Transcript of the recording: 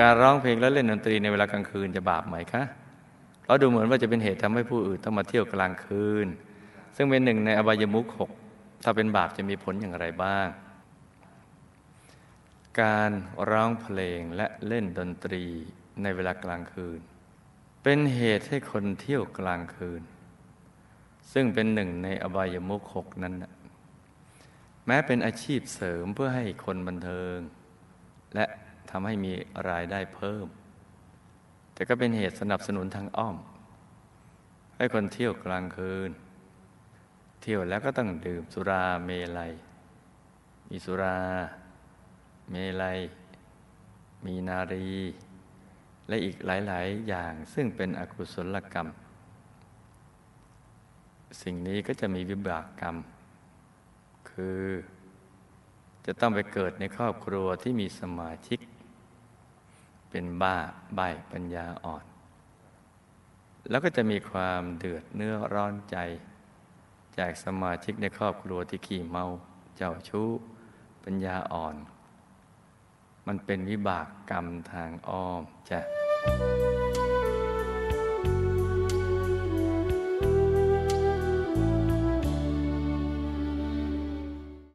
การร้องเพลงและเล่นดนตรีในเวลากลางคืนจะบาปไหมคะเพราะดูเหมือนว่าจะเป็นเหตุทำให้ผู้อื่นต้องมาเที่ยวกลางคืน ซึ่งเป็นหนึ่งในอบายมุขหกถ้าเป็นบาปจะมีผลอย่างไรบ้าง การร้องเพลงและเล่นดนตรีในเวลากลางคืน เป็นเหตุให้คนเที่ยวกลางคืน ซึ่งเป็นหนึ่งในอบายมุขหกนั้นแม้เป็นอาชีพเสริมเพื่อให้คนบันเทิง และ ทำให้มีรายได้เพิ่ม แต่ก็เป็นเหตุสนับสนุนทางอ้อม ให้คนเที่ยวกลางคืน เที่ยวแล้วก็ต้องดื่มสุราเมลัย มีสุรา เมลัย มีนารี และอีกหลาย ๆ อย่างซึ่งเป็นอกุศลกรรม สิ่งนี้ก็จะมีวิบากกรรม คือจะต้องไปเกิดในครอบครัวที่มีสมาชิก เป็นบ้าใบปัญญาอ่อน แล้วก็จะมีความเดือดเนื้อร้อนใจ จากสมาชิกในครอบครัวที่ขี้เมา เจ้าชู้ ปัญญาอ่อน มันเป็นวิบากกรรมทางอ้อมจ้ะ